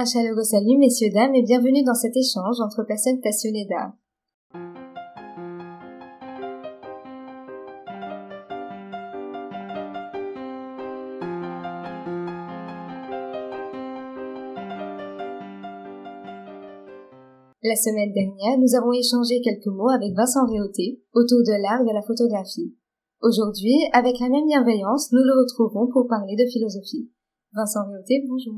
Un chaleureux salut messieurs, dames et bienvenue dans cet échange entre personnes passionnées d'art. La semaine dernière, nous avons échangé quelques mots avec Vincent Réauté autour de l'art de la photographie. Aujourd'hui, avec la même bienveillance, nous le retrouvons pour parler de philosophie. Vincent Réauté, bonjour.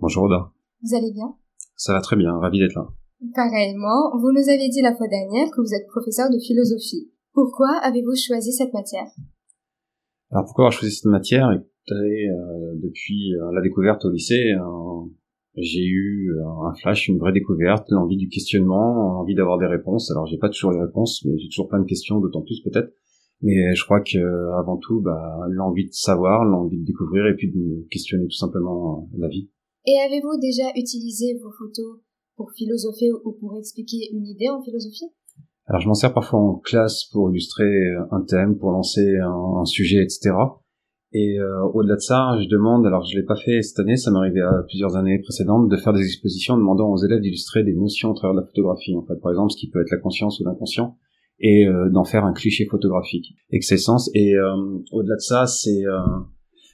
Bonjour Oda. Vous allez bien? Ça va très bien, ravi d'être là. Pareillement, vous nous aviez dit la fois dernière que vous êtes professeur de philosophie. Pourquoi avez-vous choisi cette matière? Alors pourquoi avoir choisi cette matière? Euh, Depuis euh, la découverte au lycée, euh, j'ai eu un flash, une vraie découverte, l'envie du questionnement, l'envie d'avoir des réponses. Alors j'ai pas toujours les réponses, mais j'ai toujours plein de questions, d'autant plus peut-être. Mais je crois que avant tout, bah, l'envie de savoir, l'envie de découvrir, et puis de me questionner tout simplement la vie. Et avez-vous déjà utilisé vos photos pour philosopher ou pour expliquer une idée en philosophie? Alors je m'en sers parfois en classe pour illustrer un thème, pour lancer un, sujet, etc. Et euh, au-delà de ça, je demande, alors je l'ai pas fait cette année, ça m'est arrivé à plusieurs années précédentes, de faire des expositions demandant aux élèves d'illustrer des notions au travers la photographie, en fait, par exemple, ce qui peut être la conscience ou l'inconscient, et euh, d'en faire un cliché photographique, et que c'est sens. Et euh, au-delà de ça, c'est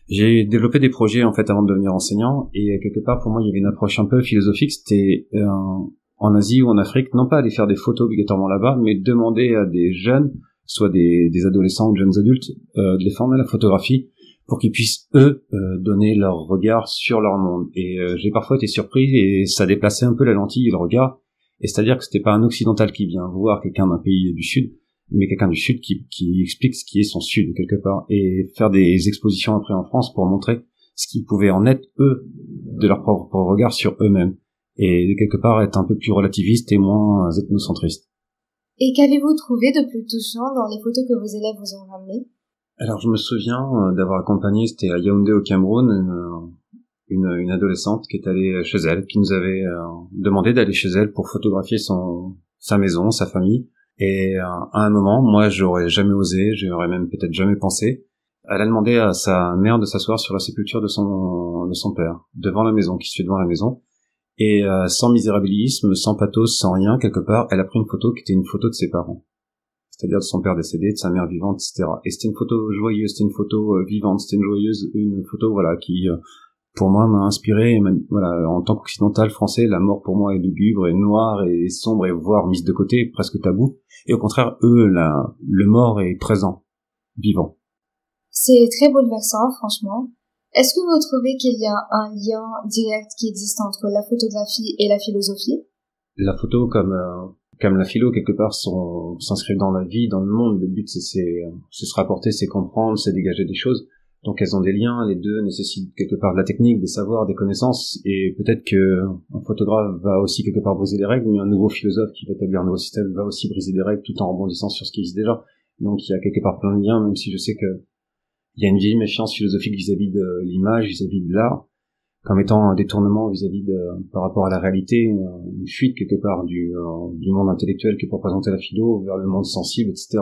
j'ai développé des projets en fait avant de devenir enseignant, et quelque part pour moi il y avait une approche un peu philosophique. C'était en Asie ou en Afrique, non pas aller faire des photos obligatoirement là-bas, mais demander à des jeunes, soit des, des adolescents ou jeunes adultes, de les former à la photographie pour qu'ils puissent eux euh, donner leur regard sur leur monde. Et euh, j'ai parfois été surpris et ça déplaçait un peu la lentille le regard. Et c'est-à-dire que c'était pas un occidental qui vient voir quelqu'un d'un pays du sud, mais quelqu'un du sud qui, qui explique ce qui est son sud quelque part et faire des expositions après en France pour montrer ce qu'ils pouvaient en être eux de leur propre regard sur eux-mêmes et quelque part être un peu plus relativiste et moins ethnocentriste. Et qu'avez-vous trouvé de plus touchant dans les photos que vos élèves vous ont ramenées? Alors je me souviens euh, d'avoir accompagné, c'était à Yaoundé au Cameroun, euh, une, une, adolescente qui est allée chez elle, qui nous avait euh, demandé d'aller chez elle pour photographier son sa maison, sa famille. Et à un moment, moi j'aurais jamais osé, j'aurais même peut-être jamais pensé. Elle a demandé à sa mère de s'asseoir sur la sépulture de son de son père, devant la maison, qui se fait devant la maison. Et sans misérabilisme, sans pathos, sans rien, quelque part, elle a pris une photo qui était une photo de ses parents c'est-à-dire de son père décédé, de sa mère vivante, etc. Et c'était une photo joyeuse, c'était une photo euh, vivante, c'était une joyeuse, une photo voilà qui euh, pour moi m'a inspiré. Voilà, en tant qu'occidental français, la mort pour moi est lugubre et noire et sombre et voire mise de côté, presque tabou. Et au contraire, eux, la, le mort est présent, vivant. C'est très bouleversant, franchement. Est-ce que vous trouvez qu'il y a un lien direct qui existe entre la photographie et la philosophie? La photo comme euh, comme la philo quelque part s'inscrivent dans la vie, dans le monde. Le but c'est c'est se rapporter, c'est comprendre, c'est dégager des choses. Donc elles ont des liens, les deux nécessitent quelque part de la technique, des savoirs, des connaissances, et peut-être que un photographe va aussi quelque part briser les règles, mais un nouveau philosophe qui va établir un nouveau système va aussi briser des règles tout en rebondissant sur ce qui existe déjà. Donc il y a quelque part plein de liens, même si je sais que il y a une vieille méfiance philosophique vis-à-vis de l'image, vis-à-vis de l'art, comme étant un détournement vis-à-vis de par rapport à la réalité, une fuite quelque part du, euh, du monde intellectuel qui peut représenter la philo vers le monde sensible, etc.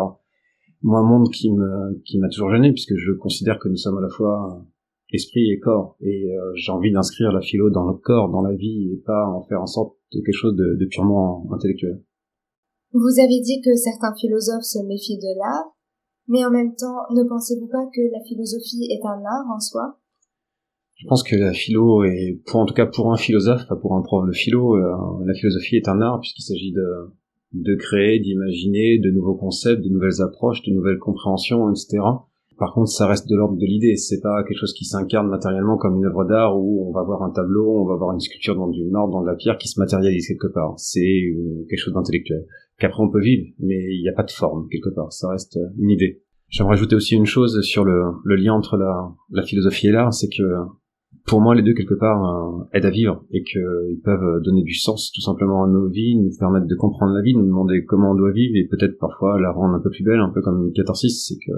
Moi, un monde qui me qui m'a toujours gêné puisque je considère que nous sommes à la fois esprit et corps et euh, j'ai envie d'inscrire la philo dans le corps, dans la vie et pas en faire en sorte de quelque chose de, de purement intellectuel. Vous avez dit que certains philosophes se méfient de l'art, mais en même temps, ne pensez-vous pas que la philosophie est un art en soi? Je pense que la philo est, pour en tout cas pour un philosophe, pas pour un prof de philo, euh, la philosophie est un art puisqu'il s'agit de, de créer, d'imaginer de nouveaux concepts, de nouvelles approches, de nouvelles compréhensions, etc. Par contre, ça reste de l'ordre de l'idée. C'est pas quelque chose qui s'incarne matériellement comme une œuvre d'art où on va voir un tableau, on va voir une sculpture dans du marbre, dans de la pierre qui se matérialise quelque part. C'est quelque chose d'intellectuel qu'après on peut vivre, mais il n'y a pas de forme quelque part. Ça reste une idée. J'aimerais ajouter aussi une chose sur le, lien entre la philosophie et l'art, c'est que pour moi, les deux quelque part euh, aident à vivre et qu'ils peuvent donner du sens tout simplement à nos vies, nous permettre de comprendre la vie, nous demander comment on doit vivre et peut-être parfois la rendre un peu plus belle, un peu comme une catharsis, c'est que,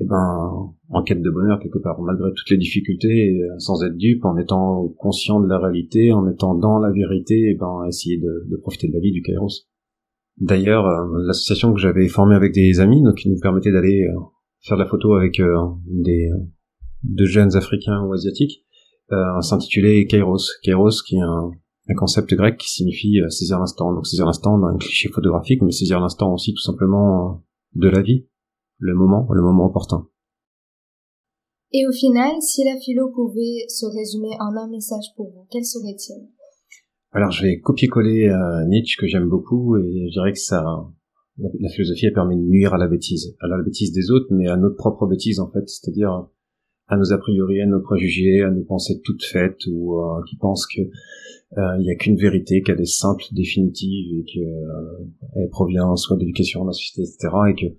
eh ben, en quête de bonheur quelque part, malgré toutes les difficultés, sans être dupe, en étant conscient de la réalité, en étant dans la vérité, eh ben, essayer de, de profiter de la vie du Kairos. D'ailleurs, euh, l'association que j'avais formée avec des amis, donc qui nous permettait d'aller euh, faire de la photo avec des de jeunes africains ou asiatiques, euh, s'intitulait Kairos. Kairos qui est un, un concept grec qui signifie euh, saisir l'instant. Donc saisir l'instant dans un cliché photographique, mais saisir l'instant aussi tout simplement euh, de la vie, le moment, le moment opportun. Et au final, si la philo pouvait se résumer en un message pour vous, quel serait-il? Alors je vais copier-coller euh, Nietzsche que j'aime beaucoup et je dirais que ça, la philosophie a permis de nuire à la bêtise, à la bêtise des autres, mais à notre propre bêtise en fait, c'est-à-dire à nos a priori, à nos préjugés, à nos pensées toutes faites ou euh, qui pensent que euh, n'y a qu'une vérité, qu'elle est simple, définitive et qu'elle euh, provient soit de l'éducation, de la société, etc. et que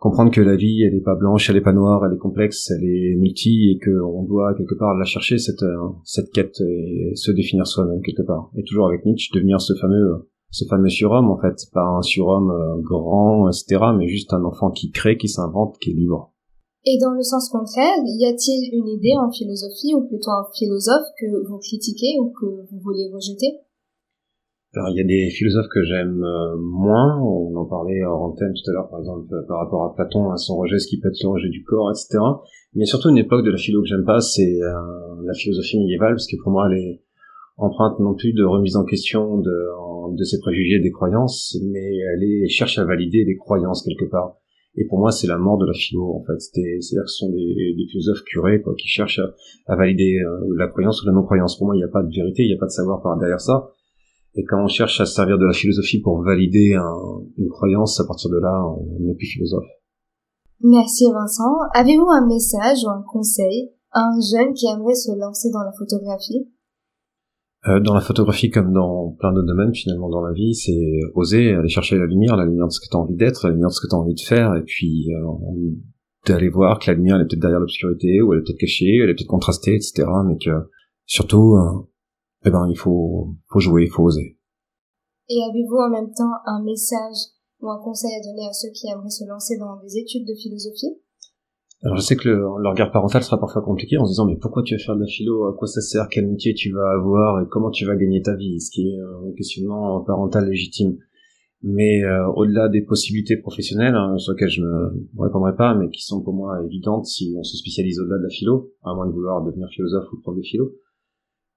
comprendre que la vie, elle est pas blanche, elle est pas noire, elle est complexe, elle est multi et que on doit quelque part la chercher cette cette quête et se définir soi-même quelque part. Et toujours avec Nietzsche, devenir ce fameux ce fameux surhomme en fait, pas un surhomme grand, etc., mais juste un enfant qui crée, qui s'invente, qui est libre. Et dans le sens contraire, y a-t-il une idée en philosophie, ou plutôt un philosophe que vous critiquez ou que vous voulez rejeter? Alors il y a des philosophes que j'aime euh, moins, on en parlait en antenne tout à l'heure par exemple euh, par rapport à Platon, à son rejet, ce qui peut être le rejet du corps, etc. Mais surtout une époque de la philo que j'aime pas, c'est euh, la philosophie médiévale, parce que pour moi elle est empreinte non plus de remise en question de, ses préjugés des croyances, mais elle cherche à valider des croyances quelque part. Et pour moi, c'est la mort de la philo, en fait. C'est-à-dire que ce sont des, philosophes curés, quoi, qui cherchent à, valider euh, la croyance ou la non-croyance. Pour moi, il n'y a pas de vérité, il n'y a pas de savoir par derrière ça. Et quand on cherche à se servir de la philosophie pour valider une croyance, à partir de là, on n'est plus philosophe. Merci Vincent. Avez-vous un message ou un conseil à un jeune qui aimerait se lancer dans la photographie? Euh, dans la photographie comme dans plein d'autres domaines finalement dans la vie, c'est oser aller chercher la lumière, la lumière de ce que tu as envie d'être, la lumière de ce que tu as envie de faire, et puis euh, d'aller voir que la lumière elle est peut-être derrière l'obscurité, ou elle est peut-être cachée, elle est peut-être contrastée, etc. Mais que surtout, euh, eh ben il faut, faut jouer, il faut oser. Et avez-vous en même temps un message ou un conseil à donner à ceux qui aimeraient se lancer dans des études de philosophie? Alors je sais que le, regard parental sera parfois compliqué en se disant mais pourquoi tu vas faire de la philo, à quoi ça sert, quel métier tu vas avoir? Et comment tu vas gagner ta vie, ce qui est un questionnement parental légitime. Mais euh, au-delà des possibilités professionnelles hein, sur lesquelles je ne répondrai pas, mais qui sont pour moi évidentes si on se spécialise au-delà de la philo, à moins de vouloir devenir philosophe ou prof de philo,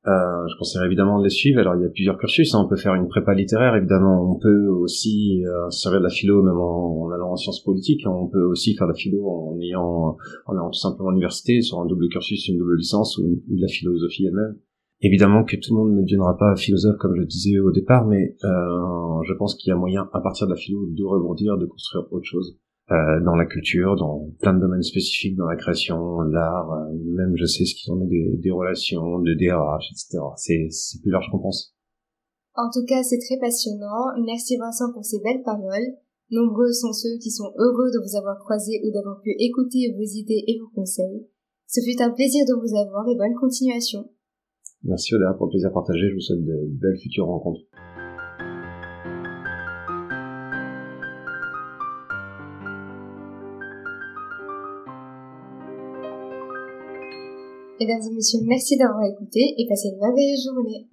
euh, je conseillerais évidemment de les suivre. Alors il y a plusieurs cursus. Hein. On peut faire une prépa littéraire, évidemment. On peut aussi euh, de la philo même en, allant en sciences politiques. On peut aussi faire de la philo en ayant, en allant tout simplement à l'université sur un double cursus, une double licence ou, de la philosophie elle-même. Évidemment que tout le monde ne deviendra pas philosophe comme je disais au départ, mais euh, je pense qu'il y a moyen à partir de la philo de rebondir, de construire autre chose. Euh, dans la culture, dans plein de domaines spécifiques, dans la création, l'art, euh, même je sais ce qu'ils en est des, des relations, de DRH, etc. C'est, c'est plus large qu'on pense. En tout cas, c'est très passionnant. Merci Vincent pour ces belles paroles. Nombreux sont ceux qui sont heureux de vous avoir croisé ou d'avoir pu écouter vos idées et vos conseils. Ce fut un plaisir de vous avoir et bonne continuation. Merci Oda pour le plaisir partagé. Je vous souhaite de belles futures rencontres. Mesdames et messieurs, merci d'avoir écouté et passez une merveilleuse journée.